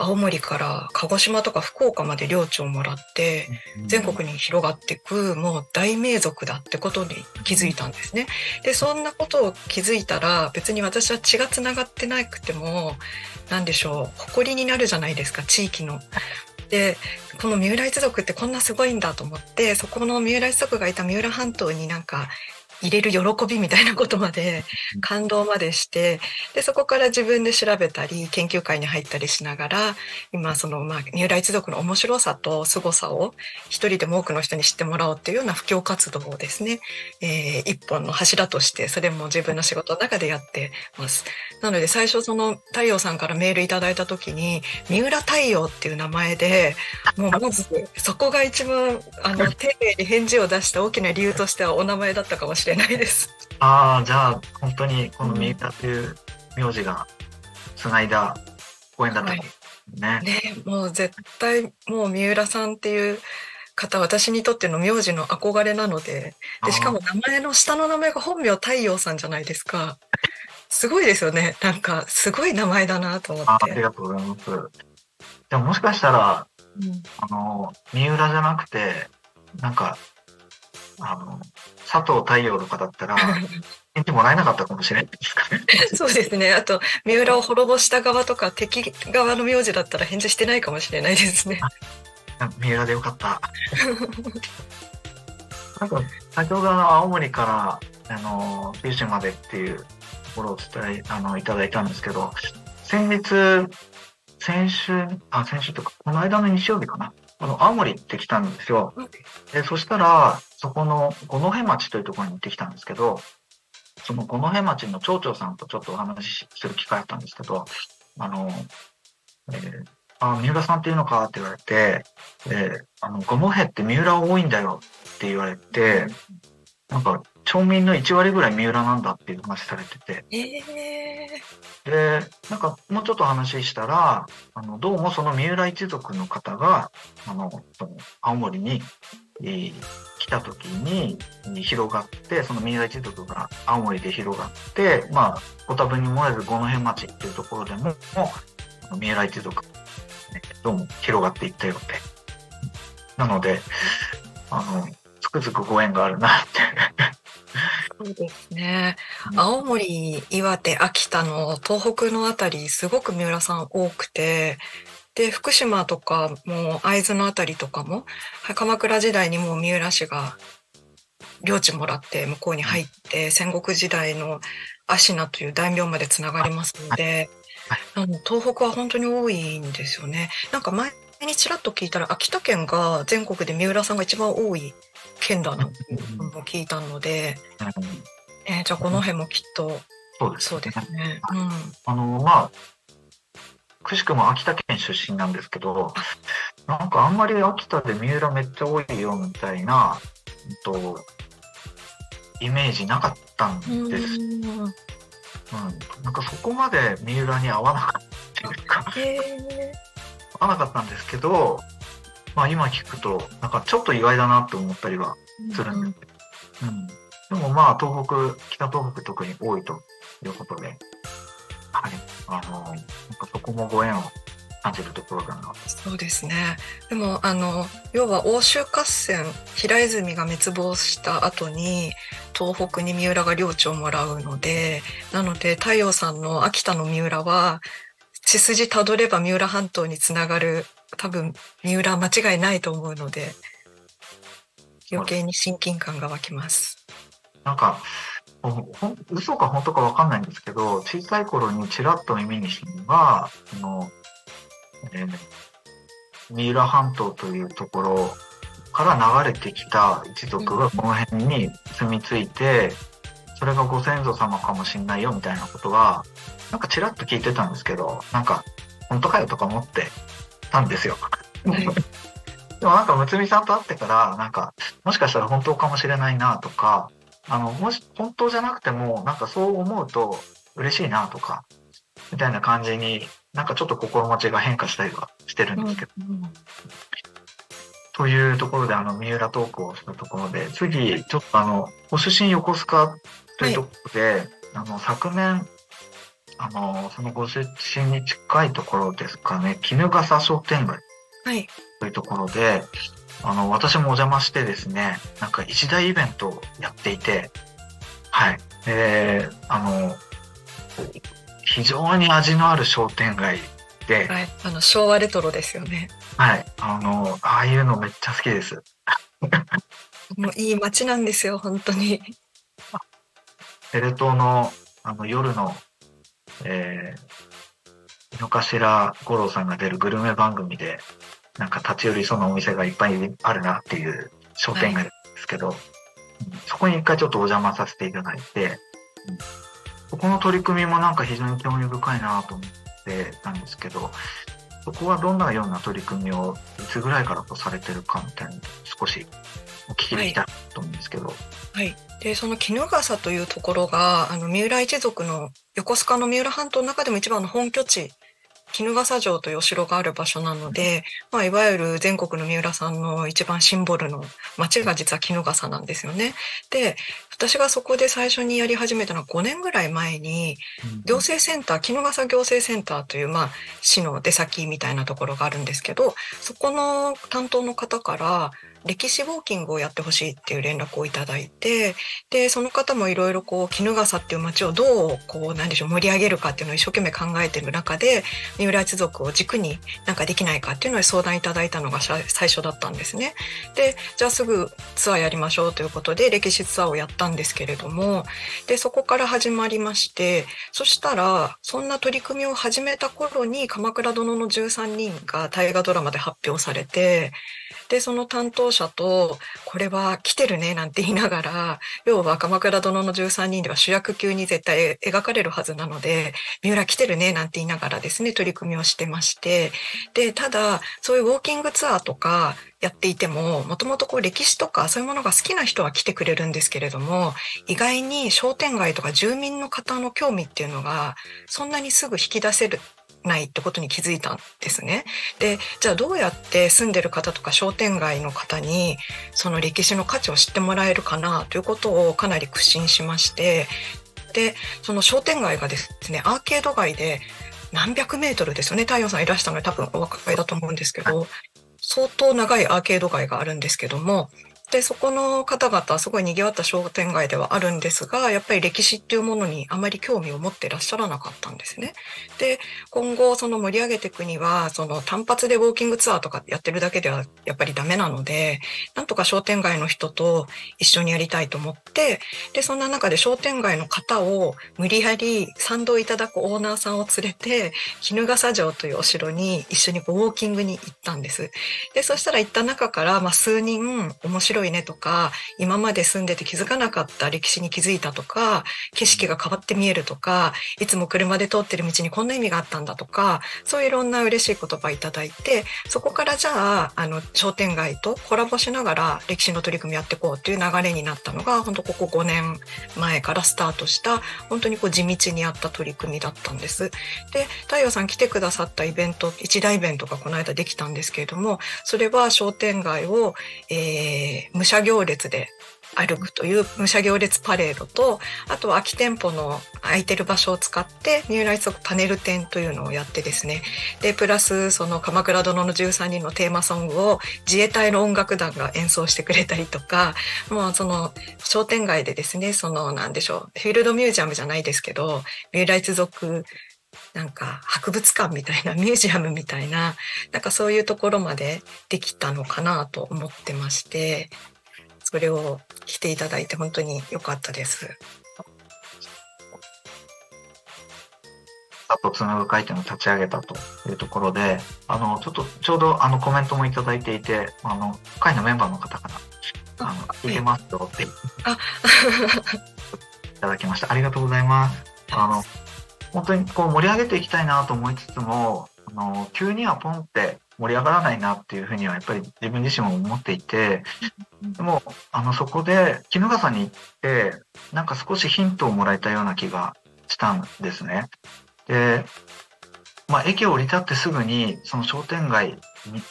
青森から鹿児島とか福岡まで領地をもらって全国に広がっていくもう大名族だってことに気づいたんですね。でそんなことを気づいたら別に私は血がつながってなくても何でしょう誇りになるじゃないですか地域の。でこの三浦一族ってこんなすごいんだと思ってそこの三浦一族がいた三浦半島になんか入れる喜びみたいなことまで感動までしてでそこから自分で調べたり研究会に入ったりしながら今その、まあ、三浦一族の面白さと凄さを一人でも多くの人に知ってもらおうっていうような布教活動をですね、えー一本の柱としてそれも自分の仕事の中でやってます。なので最初その太陽さんからメールいただいた時に三浦太陽っていう名前でもうまずそこが一番あの丁寧に返事を出した大きな理由としてはお名前だったかもしれないです。ああ、じゃあ、本当にこの三浦という名字がつないだご縁だったんですね。ねもう絶対もう三浦さんっていう方私にとっての名字の憧れなのででしかも名前の下の名前が本名太陽さんじゃないですかすごいですよねなんかすごい名前だなと思あってありがとうございます。でももしかしたら、うんあの、三浦じゃなくて、なんか、あの、佐藤太陽とかだったら、返事もらえなかったかもしれないですかね。そうですねあと三浦を滅ぼした側とか敵側の名字だったら返事してないかもしれないですね三浦でよかった。なんか、先ほどの青森から、あの、九州までっていうところを伝え、あの、いただいたんですけど、先日、先週、あ、先週とか、この間の日曜日かな。あの、青森行ってきたんですよ。で、そしたら、そこの五戸町というところに行ってきたんですけど、その五戸町の町長さんとちょっとお話しする機会あったんですけど、あの、えーあ、三浦さんっていうのか？って言われて、で、あの、五戸って三浦多いんだよって言われて、なんか、町民の1割ぐらい三浦なんだっていう話されてて、ええで、なんかもうちょっと話したら、あの、どうもその三浦一族の方が、あの、青森に、えー来た時にえー広がって、その三浦一族が青森で広がって、まあ、ご多分に漏れず五戸町っていうところでも、あの三浦一族、ねどうも広がっていったよって。なので、あの、つくづくご縁があるなって。そうですね。うん。青森岩手秋田の東北のあたりすごく三浦さん多くてで福島とかも会津のあたりとかもはい鎌倉時代にもう三浦氏が領地もらって向こうに入って戦国時代の芦名という大名までつながりますのであの東北は本当に多いんですよね。なんか前にちらっと聞いたら秋田県が全国で三浦さんが一番多い県だなって聞いたので、うんえーじゃあこの辺もきっとそうですそうですね。うん。あの、まあ、くしくも秋田県出身なんですけど、なんかあんまり秋田で三浦めっちゃ多いよみたいな、うんと、イメージなかったんです。うん、なんかそこまで三浦に合わなかったっていうか、合わなかったんですけど、まあ今聞くと、なんかちょっと意外だなって思ったりはするんです。うん、うん、でもまあ東北、北東北特に多いということで、はい。あの、なんかそこもご縁を感じるところだな。そうですね。でも、あの、要は欧州合戦、平泉が滅亡した後に、東北に三浦が領地をもらうので、なので、太陽さんの秋田の三浦は、血筋たどれば三浦半島につながる、多分、三浦間違いないと思うので、余計に親近感が湧きます。なんか、ほ嘘か本当か分かんないんですけど、小さい頃にちらっと耳にしたのが、あの、えー、三浦半島というところから流れてきた一族がこの辺に住み着いて、それがご先祖様かもしんないよみたいなことは、なんかちらっと聞いてたんですけど、なんか、本当かよとか思ってたんですよ。はい、でもなんか、むつみさんと会ってから、なんか、もしかしたら本当かもしれないなとか、あの、もし本当じゃなくても、なんかそう思うと嬉しいなとか、みたいな感じになんかちょっと心持ちが変化したりはしてるんですけど。うんうん、というところで、あの、三浦トークをしたところで、次、ちょっとあの、ご出身横須賀というところで、はい、あの、昨年、あの、そのご出身に近いところですかね、絹笠商店街というところで、はい、あの、私もお邪魔してですね、なんか一大イベントをやっていて、はい。えー、あの、非常に味のある商店街で、はい、あの昭和レトロですよね。はい、あの、ああいうのめっちゃ好きです。もういい街なんですよ、本当に。テレ東のあの夜の、えー、井の頭五郎さんが出るグルメ番組で、なんか立ち寄りそうなお店がいっぱいあるなっていう商店街ですけど、はい、そこに一回ちょっとお邪魔させていただいて、そこの取り組みもなんか非常に興味深いなと思ってたんですけど、そこはどんなような取り組みをいつぐらいからとされてるかみたいな少しお聞きできたらと思うんですけど。はい、はい、でその衣笠というところがあの三浦一族の横須賀の三浦半島の中でも一番の本拠地衣笠城というお城がある場所なので、まあ、いわゆる全国の三浦さんの一番シンボルの町が実は衣笠なんですよね。で私がそこで最初にやり始めたのは5年ぐらい前に行政センター衣笠行政センターという、まあ、市の出先みたいなところがあるんですけどそこの担当の方から歴史ウォーキングをやってほしいっていう連絡をいただいて、で、その方もいろいろこう、衣笠っていう街をどう、こう、なんでしょう、盛り上げるかっていうのを一生懸命考えてる中で、三浦一族を軸になんかできないかっていうのを相談いただいたのが最初だったんですね。で、じゃあすぐツアーやりましょうということで、歴史ツアーをやったんですけれども、で、そこから始まりまして、そしたら、そんな取り組みを始めた頃に、鎌倉殿の13人が大河ドラマで発表されて、で、その担当者と、これは来てるね、なんて言いながら、要は鎌倉殿の13人では主役級に絶対描かれるはずなので、三浦来てるね、なんて言いながらですね、取り組みをしてまして、で、ただ、そういうウォーキングツアーとかやっていても、もともとこう歴史とかそういうものが好きな人は来てくれるんですけれども、意外に商店街とか住民の方の興味っていうのが、そんなにすぐ引き出せるないってことに気づいたんですね。で、じゃあどうやって住んでる方とか商店街の方にその歴史の価値を知ってもらえるかなということをかなり苦心しまして、で、その商店街がですね、アーケード街で何百メートルですよね。太陽さんいらしたので多分お若いだと思うんですけど、相当長いアーケード街があるんですけども、で、そこの方々、すごい賑わった商店街ではあるんですが、やっぱり歴史っていうものにあまり興味を持ってらっしゃらなかったんですね。で、今後その盛り上げていくには、その単発でウォーキングツアーとかやってるだけではやっぱりダメなので、なんとか商店街の人と一緒にやりたいと思って、で、そんな中で商店街の方を無理やり賛同いただくオーナーさんを連れて、衣笠城というお城に一緒にウォーキングに行ったんです。で、そしたら行った中から、まあ、数人面白い白いねとか、今まで住んでて気づかなかった歴史に気づいたとか、景色が変わって見えるとか、いつも車で通ってる道にこんな意味があったんだとか、そういういろんな嬉しい言葉いただいて、そこからじゃあ、あの、商店街とコラボしながら歴史の取り組みやっていこうっていう流れになったのが、本当ここ5年前からスタートした、本当にこう地道にやった取り組みだったんです。で、太陽さん来てくださったイベント、一大イベントがこの間できたんですけれども、それは商店街を、えー、武者行列で歩くという武者行列パレードと、あとは空き店舗の空いてる場所を使ってニューライツパネル展というのをやってですね。で、プラスその鎌倉殿の13人のテーマソングを自衛隊の音楽団が演奏してくれたりとか、もうその商店街でですね、そのなんでしょう、フィールドミュージアムじゃないですけど、ニューライツ族なんか博物館みたいな ミュージアムみたいななんかそういうところまでできたのかなと思ってましてそれを来ていただいて本当に良かったです。あとつなぐ会っていうのを立ち上げたというところで、あの、ちょっとちょうどあのコメントもいただいていて、あの、会のメンバーの方から、あの、聞いてますよって、いただきました。ありがとうございます。あの、本当にこう盛り上げていきたいなと思いつつも、あの、急にはポンって盛り上がらないなっていうふうにはやっぱり自分自身も思っていて、でも、あの、そこで、衣笠に行って、なんか少しヒントをもらえたような気がしたんですね。で、まあ、駅を降り立ってすぐに、その商店街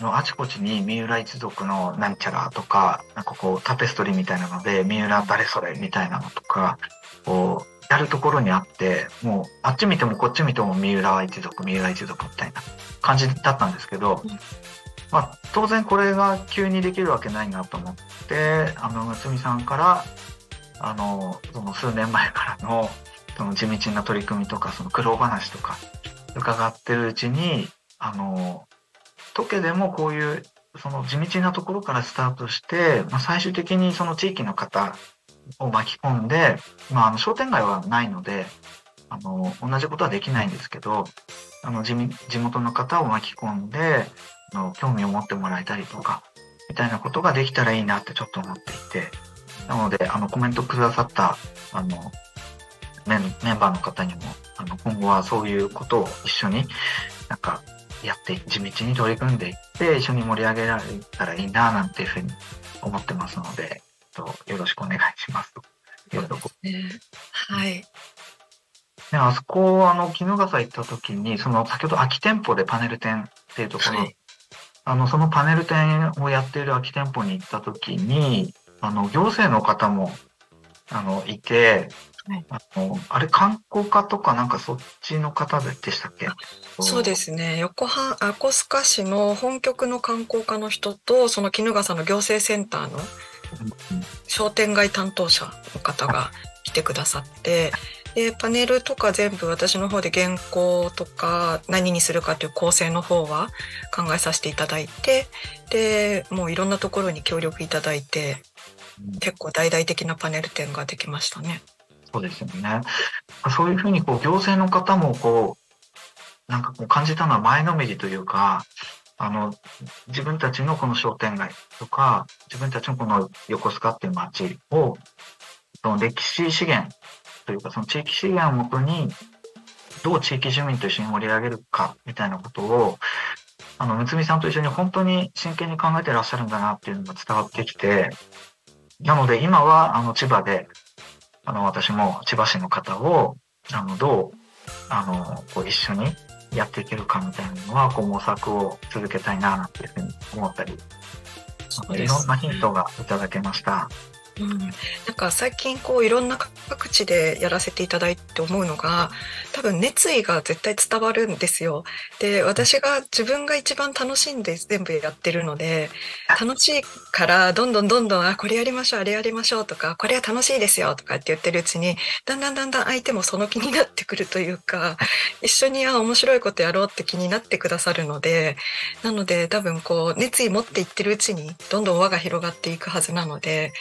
のあちこちに三浦一族のなんちゃらとか、なんかこうタペストリーみたいなので、三浦誰それみたいなのとか、こう、やるところにあって、もう、あっち見てもこっち見ても三浦一族、三浦一族みたいな感じだったんですけど、まあ、当然これが急にできるわけないなと思って、あの、むつみさんから、あの、その数年前からの、その地道な取り組みとか、その苦労話とか、伺ってるうちに、あの、時計でもこういう、その地道なところからスタートして、まあ、最終的にその地域の方を巻き込んで、まあ、あの商店街はないので、あの、同じことはできないんですけど、あの地、地元の方を巻き込んで、あの興味を持ってもらえたりとか、みたいなことができたらいいなってちょっと思っていて、なので、あの、コメントくださった、あの、メンメンバーの方にも、あの、今後はそういうことを一緒になんかやって、地道に取り組んでいって、一緒に盛り上げられたらいいな、なんていうふうに思ってますので、とよろしくお願いしますと。よろね、はい。で、あそこ、あの、衣笠行った時に、その、先ほど空き店舗でパネル店っていうところ、はい、あの、そのパネル店をやっている空き店舗に行った時に、あの、行政の方も、あの、いて、はい、あの、あれ観光課とかなんかそっちの方でしたっけ？そうですね。横浜、横須賀市の本局の観光課の人と、その衣笠の行政センターの商店街担当者の方が来てくださって、でパネルとか全部私の方で原稿とか何にするかという構成の方は考えさせていただいてでもういろんなところに協力いただいて結構大々的なパネル展ができましたね。そうですよね。そういうふうにこう行政の方もこうなんかこう感じたのは前のめりというかあの、自分たちのこの商店街とか、自分たちのこの横須賀っていう街を、その歴史資源というか、その地域資源をもとに、どう地域住民と一緒に盛り上げるか、みたいなことを、あの、むつみさんと一緒に本当に真剣に考えてらっしゃるんだなっていうのが伝わってきて、なので今は、あの、千葉で、あの、私も千葉市の方を、あの、どう、あの、こう一緒にやっていけるかみたいなのは、こう模索を続けたいな、なんていうふうに思ったり、いろんなヒントがいただけました。うん、なんか最近こういろんな各地でやらせていただいて思うのが多分熱意が絶対伝わるんですよ。で私が自分が一番楽しんで全部やってるので楽しいからどんどんどんどんあこれやりましょうあれやりましょうとかこれは楽しいですよとかって言ってるうちにだんだんだんだん相手もその気になってくるというか一緒にあ面白いことやろうって気になってくださるのでなので多分こう熱意持っていってるうちにどんどん輪が広がっていくはずなので。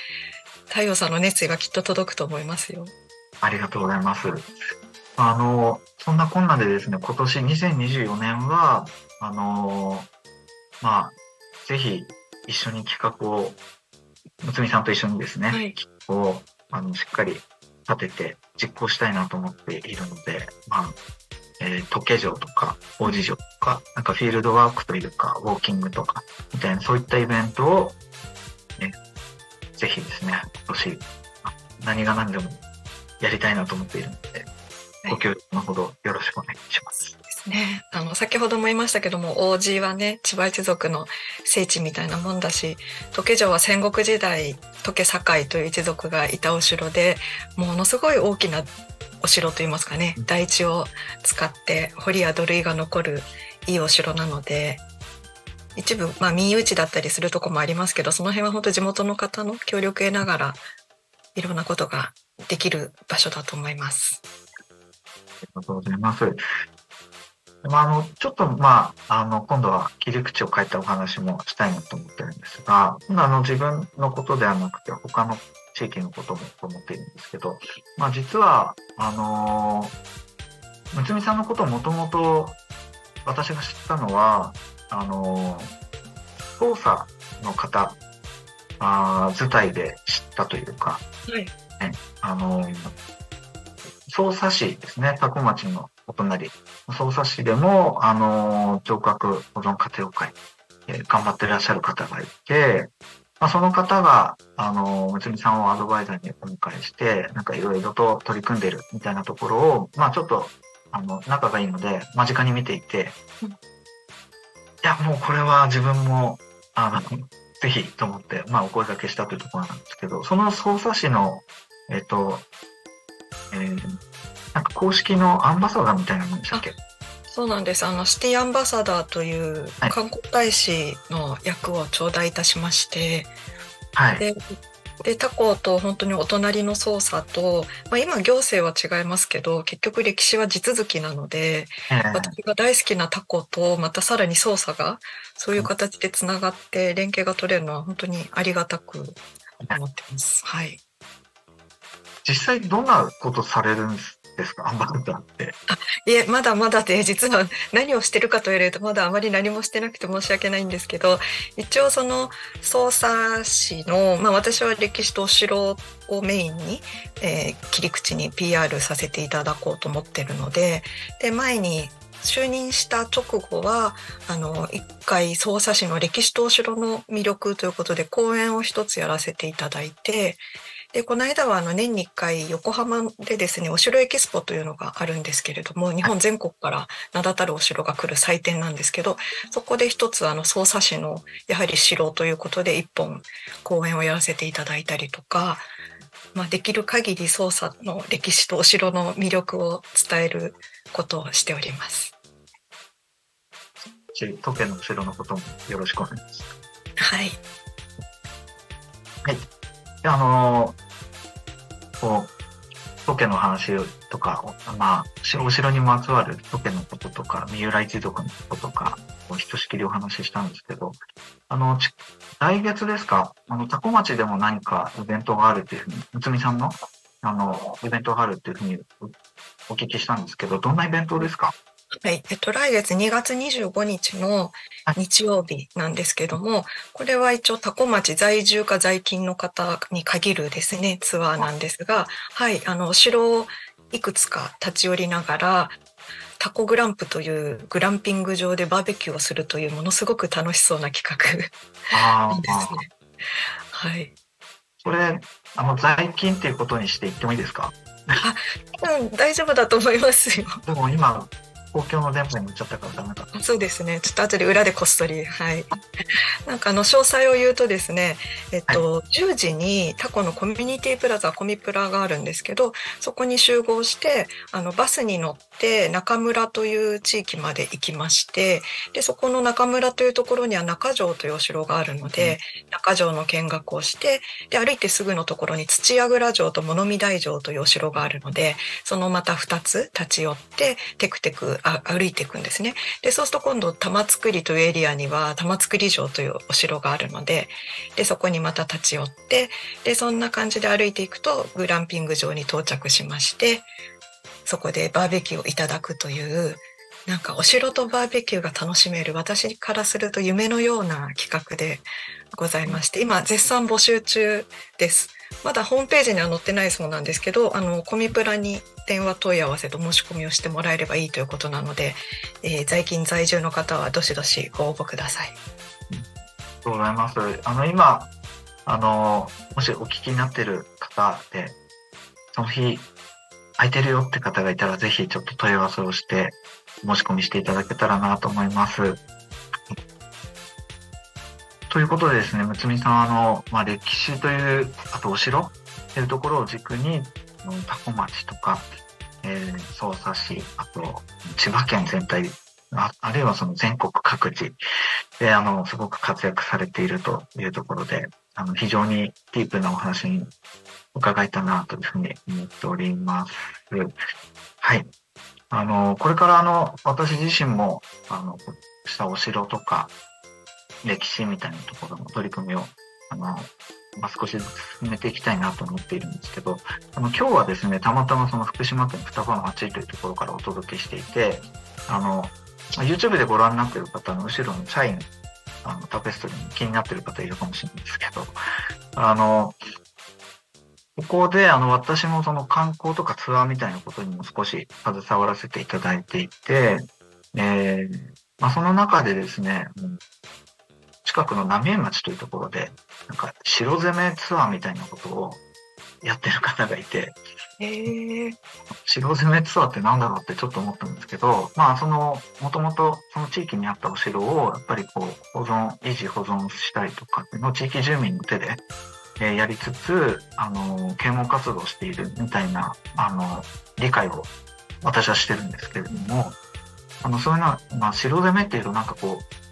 太陽さんの熱意がきっと届くと思いますよ。ありがとうございます。あの、そんなこんなでですね、今年2024年は、あの、まあ、ぜひ一緒に企画をむつみさんと一緒にですね、はいをあのしっかり立てて実行したいなと思っているので、まあ、えー、時計城とか、王子城とか、なんかフィールドワークというか、ウォーキングとか、みたいな、そういったイベントを、ね、ぜひですね、今年、あ何が何でもやりたいなと思っているので、はいご協力のほどよろしくお願いします。ですね。あの、先ほども言いましたけども、王子はね、千葉一族の聖地みたいなもんだし、時計城は戦国時代、時計堺という一族がいたお城で、ものすごい大きなお城といいますかね、台地を使って堀や土塁が残るいいお城なので、一部、まあ民有地だったりするとこもありますけど、その辺は本当地元の方の協力を得ながら、いろんなことができる場所だと思います。ありがとうございます。まあ、あの、ちょっと、まあ、あの、今度は切り口を変えたお話もしたいなと思ってるんですが、今度あの、自分のことではなくて、他の地域のこともと思っているんですけど、まあ、実は、あのむつみさんのことをもともと私が知ったのは、あの操作の方、あー伝いで知ったというか、はい。あの、匝瑳市ですね、多古町のお隣、匝瑳市でも、あの、聴覚保存家庭会、えー頑張ってらっしゃる方がいて、まあ、その方が、あの、むつみさんをアドバイザーにお迎えして、なんかいろいろと取り組んでるみたいなところを、まあちょっと、あの、仲がいいので、間近に見ていて、うんいや、もうこれは自分も、あの、ぜひと思って、まあお声掛けしたというところなんですけど、その匝瑳市の、えっと、えーなんか公式のアンバサダーみたいなもんでしたっけ？そうなんです。あの、シティアンバサダーというはい観光大使の役を頂戴いたしまして、はい。で、で他校と本当にお隣の捜査と、まあ、今行政は違いますけど、結局歴史は地続きなので、えー私が大好きなタコと、またさらに捜査が、そういう形でつながって連携が取れるのは本当にありがたく思ってます。はい。実際どんなことされるんですか？アンバサダって。いえ、まだまだで、実は何をしてるかと言われると、まだあまり何もしてなくて申し訳ないんですけど、一応その、捜査市の、まあ私は歴史とお城をメインに、えー切り口に PR させていただこうと思ってるので、で、前に、就任した直後は、あの、一回捜査市の歴史とお城の魅力ということで講演を一つやらせていただいて、で、この間はあの年に一回横浜でですね、お城エキスポというのがあるんですけれども、日本全国から名だたるお城が来る祭典なんですけど、そこで一つあの匝瑳市のやはり城ということで一本講演をやらせていただいたりとか、まあ、できる限り捜査の歴史とお城の魅力を伝えることをしております。し時計の後ろのこともよろしくお願いします。はい。であのこう、時計の話とか、まあ、お城にまつわる時計のこととか、三浦一族のこととか、こうひとしきりお話ししたんですけど、あの、ち来月ですか、あの、多古町でも何かイベントがあるっていうふうに、むつみさんの、あの、イベントがあるっていうふうにお聞きしたんですけど、どんなイベントですか？はい。えっと、来月2月25日の日曜日なんですけども、これは一応多古町在住か在勤の方に限るですね、ツアーなんですが、はい、あの、お城をいくつか立ち寄りながら、タコグランプというグランピング場でバーベキューをするというものすごく楽しそうな企画ですね。はい。それ、あの、在勤っていうことにして言ってもいいですか？うん、大丈夫だと思いますよ。でも今、公共の電波に乗っちゃったからダメだ。そうですね。ちょっと後で裏でこっそり。はい。なんかあの、詳細を言うとですね、えっと、10時にタコのコミュニティプラザ、コミプラがあるんですけど、そこに集合して、あの、バスに乗って中村という地域まで行きまして、で、そこの中村というところには中城というお城があるので、中城の見学をして、で、歩いてすぐのところに土屋倉城と物見台城というお城があるので、そのまた2つ立ち寄って、テクテクあ歩いていくんですね。で、そうすると今度玉造というエリアには玉造城というお城があるので、で、そこにまた立ち寄って、で、そんな感じで歩いていくとグランピング場に到着しまして、そこでバーベキューをいただくという、なんかお城とバーベキューが楽しめる私からすると夢のような企画でございまして今絶賛募集中ですまだホームページには載ってないそうなんですけどあのコミプラに電話問い合わせと申し込みをしてもらえればいいということなので、えー、在勤在住の方はどしどしご応募ください。ありがとうございます。あの今あのもしお聞きになっている方でその日空いてるよって方がいたらぜひちょっと問い合わせをして申し込みしていただけたらなと思います。ということでですね、むつみさん、あの、まあ、歴史という、あとお城っていうところを軸に、多古町とか、えー、匝瑳市、あと、千葉県全体、ああるいはその全国各地で、あの、すごく活躍されているというところで、あの、非常にディープなお話に伺えたなというふうに思っております。はい。あの、これからあの、私自身も、あの、したお城とか、歴史みたいなところの取り組みを、あの、まあ、少しずつ進めていきたいなと思っているんですけど、あの、今日はですね、たまたまその福島県双葉町というところからお届けしていて、あの、YouTube でご覧になっている方の後ろの社員、あの、タペストリーに気になっている方いるかもしれないんですけど、あの、ここで、あの、私もその観光とかツアーみたいなことにも少し携わらせていただいていて、えー、まあ、その中でですね、近くの浪江町というところで、なんか城攻めツアーみたいなことをやってる方がいて、えー、城攻めツアーって何だろうってちょっと思ったんですけど、まあその、もともとその地域にあったお城をやっぱりこう保存、維持保存したりとかっていうのを地域住民の手で、えー、やりつつ、あの、啓蒙活動しているみたいな、あの、理解を私はしてるんですけれども、あの、そういうのは、まあ城攻めっていうとなんかこう、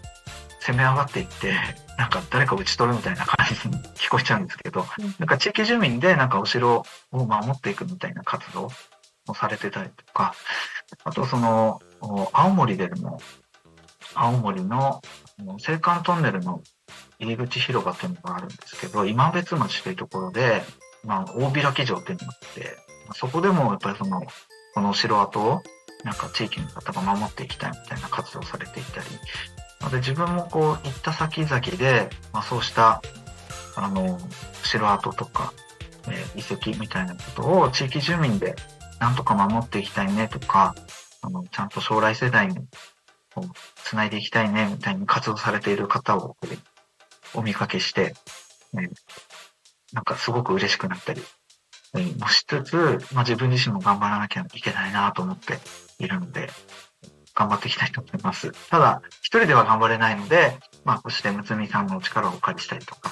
攻め上がっていって、なんか誰か打ち取るみたいな感じに 聞こえちゃうんですけど、なんか地域住民でなんかお城を守っていくみたいな活動をされてたりとか、あとその、青森でも、青森の青函トンネルの入り口広場っていうのがあるんですけど、今別町というところで、まあ、大開き城っていうのがあって、そこでもやっぱりその、この城跡をなんか地域の方が守っていきたいみたいな活動をされていたり、で自分もこう行った先々で、まあ、そうしたあの城跡とか、えー、遺跡みたいなことを地域住民でなんとか守っていきたいねとかあのちゃんと将来世代にこうつないでいきたいねみたいに活動されている方をお見かけして、ね、なんかすごく嬉しくなったりもしつつ、まあ、自分自身も頑張らなきゃいけないなと思っているので、頑張っていきたいと思います。ただ、一人では頑張れないので、まあ、こうしてむつみさんのお力をお借りしたりとか、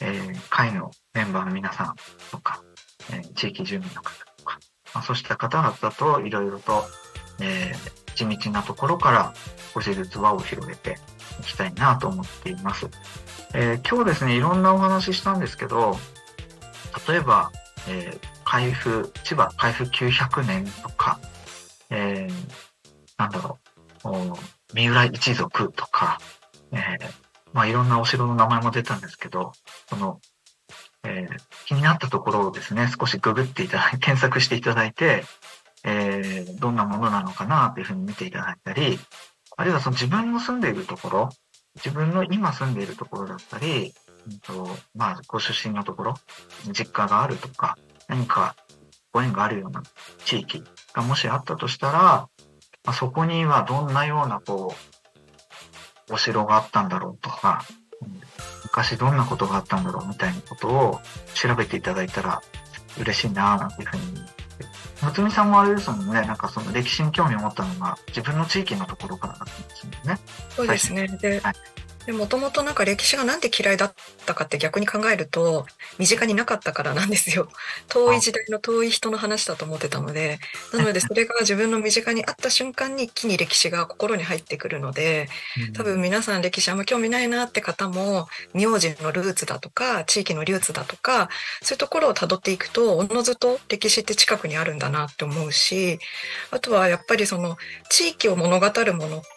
えー、会のメンバーの皆さんとか、えー、地域住民の方とか、まあ、そうした方々といろいろと、えー、地道なところから少しずつ輪を広げていきたいなと思っています。えー、今日ですね、いろんなお話ししたんですけど、例えば、えー、開封、千葉開封900年とか、えー、なんだろう、三浦一族とか、えー、まあいろんなお城の名前も出たんですけど、その、えー、気になったところをですね、少しググっていただいて、検索していただいて、えー、どんなものなのかなというふうに見ていただいたり、あるいはその自分の住んでいるところ、自分の今住んでいるところだったり、うんとまあ、ご出身のところ、実家があるとか、何かご縁があるような地域がもしあったとしたら、まあ、そこにはどんなようなこう、お城があったんだろうとか、昔どんなことがあったんだろうみたいなことを調べていただいたら嬉しいなぁなんていうふうにつみさんもあれですもんね、なんかその歴史に興味を持ったのが自分の地域のところからだったんですよね。そうですね。で、はい、でもともとなんか歴史がなんで嫌いだったかって逆に考えると身近になかったからなんですよ。遠い時代の遠い人の話だと思ってたのでなので それが自分の身近にあった瞬間に一気に歴史が心に入ってくるので多分皆さん歴史あんま興味ないなって方も名字のルーツだとか地域のルーツだとかそういうところをたどっていくとおのずと歴史って近くにあるんだなって思うしあとはやっぱりその地域を物語るものって、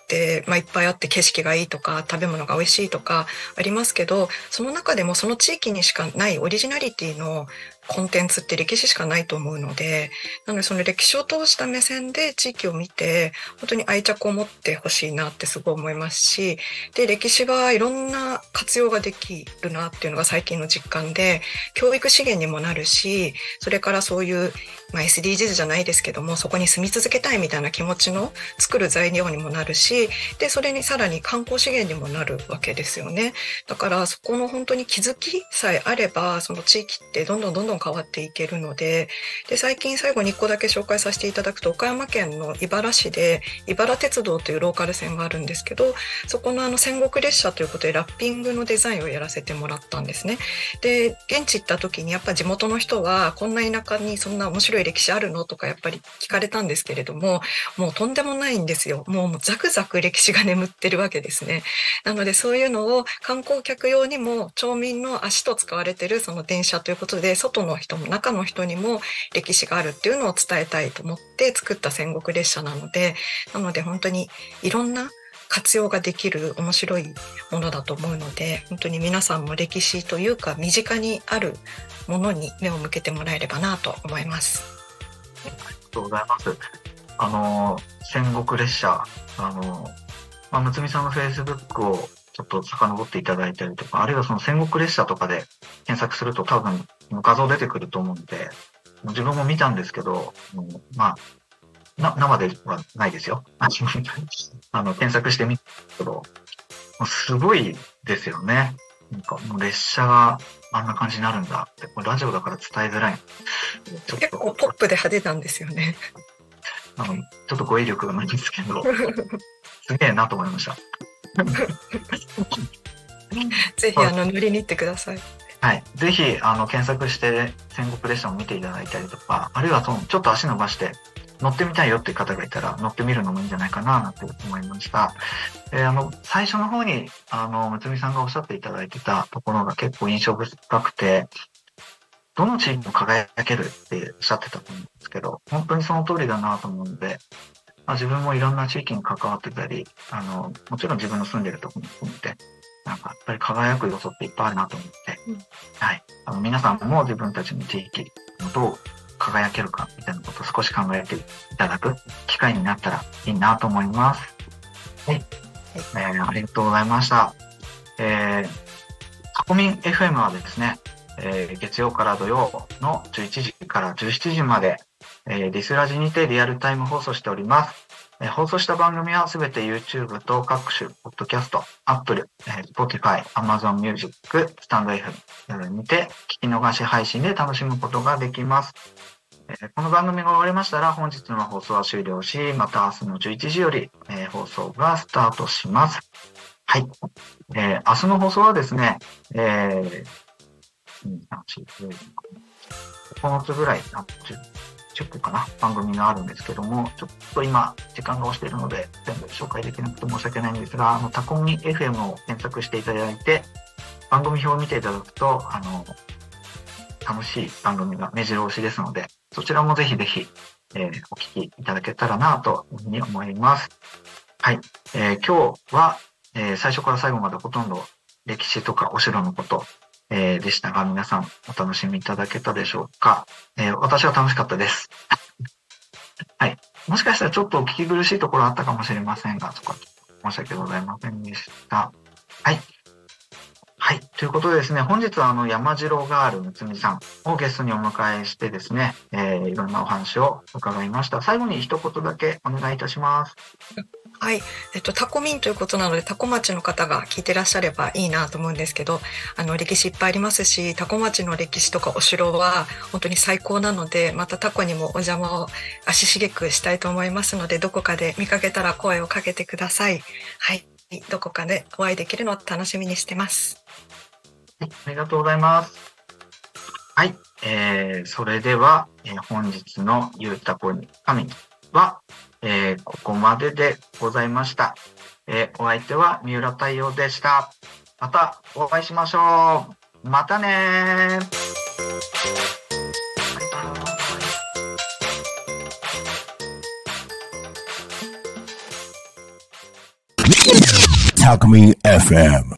まあ、いっぱいあって景色がいいとか食べ物が美味しいとかありますけどその中でもその地域にしかないオリジナリティのコンテンツって歴史しかないと思うので、なのでその歴史を通した目線で地域を見て、本当に愛着を持ってほしいなってすごい思いますし、で、歴史はいろんな活用ができるなっていうのが最近の実感で、教育資源にもなるし、それからそういう、まあ、SDGs じゃないですけども、そこに住み続けたいみたいな気持ちの作る材料にもなるし、で、それにさらに観光資源にもなるわけですよね。だからそこの本当に気づきさえあれば、その地域ってどんどんどんどん変わっていけるので、で、最近最後に1個だけ紹介させていただくと、岡山県の茨市で、茨鉄道というローカル線があるんですけど、そこのあの戦国列車ということでラッピングのデザインをやらせてもらったんですね。で、現地行った時にやっぱ地元の人は、こんな田舎にそんな面白い歴史あるのとかやっぱり聞かれたんですけれども、もうとんでもないんですよ。もうザクザク歴史が眠ってるわけですね。なのでそういうのを観光客用にも町民の足と使われてるその電車ということで、外の人も中の人にも歴史があるっていうのを伝えたいと思って作った戦国列車なので、なので本当にいろんな活用ができる面白いものだと思うので本当に皆さんも歴史というか身近にあるものに目を向けてもらえればなと思います。ありがとうございます。あの、戦国列車、あの、まあ、むつみさんのフェイスブックをちょっと遡っていただいたりとか、あるいはその戦国列車とかで検索すると多分画像出てくると思うんで、自分も見たんですけど、うんまあ、な生ではないですよ。あの、検索してみたけど、すごいですよね。なんかもう列車があんな感じになるんだって、これラジオだから伝えづらい。結構ポップで派手なんですよね。あの、ちょっと語彙力がないんですけど、すげえなと思いました。ぜひあの乗りに行ってください。はい。ぜひ、あの、検索して戦国列車を見ていただいたりとか、あるいはその、ちょっと足伸ばして乗ってみたいよっていう方がいたら乗ってみるのもいいんじゃないかな、なんて思いました。えーあの、最初の方に、あの、むつみさんがおっしゃっていただいてたところが結構印象深くて、どの地域も輝けるっておっしゃってたと思うんですけど、本当にその通りだなと思うので、まあ、自分もいろんな地域に関わってたり、あの、もちろん自分の住んでるところも含めて、なんかやっぱり輝く要素っていっぱいあるなと思って、うんはい。あの、皆さんも自分たちの地域のどう輝けるかみたいなことを少し考えていただく機会になったらいいなと思います。はい。えーありがとうございました。えー、タコミン FM はですね、えー月曜から土曜の11時から17時まで、えーリスラジにてリアルタイム放送しております。え放送した番組はすべて YouTube と各種、ポッドキャスト、Apple、え Spotify、Amazon Music、スタンド FM にて聞き逃し配信で楽しむことができます。えこの番組が終わりましたら本日の放送は終了し、また明日の11時より、え放送がスタートします。はい。えー明日の放送はですね、えー、2、3、4、5 9つぐらい、10 10個かな、番組があるんですけども、ちょっと今、時間が押しているので、全部紹介できなくて申し訳ないんですが、あの、タコミ FM を検索していただいて、番組表を見ていただくと、あの、楽しい番組が目白押しですので、そちらもぜひぜひ、えーお聞きいただけたらなというふうに思います。はい。えー今日は、えー最初から最後までほとんど歴史とかお城のこと、えーでしたが、皆さんお楽しみいただけたでしょうか？えー私は楽しかったです。はい。もしかしたらちょっとお聞き苦しいところあったかもしれませんが、そこは申し訳ございませんでした。はい。はい。ということでですね、本日はあの山城ガールむつみさんをゲストにお迎えしてですね、えーいろんなお話を伺いました。最後に一言だけお願いいたします。はい。えっと、タコミンということなので、タコ町の方が聞いてらっしゃればいいなと思うんですけど、あの、歴史いっぱいありますし、タコ町の歴史とかお城は本当に最高なので、またタコにもお邪魔を足しげくしたいと思いますので、どこかで見かけたら声をかけてください。はい。どこかでお会いできるのを楽しみにしてます。はい、ありがとうございます。はい、えー、それでは、えー本日のゆうたこに神は、えーここまででございました。えーお相手は三浦太陽でした。またお会いしましょう。またねー。バイバイ Talk Me FM.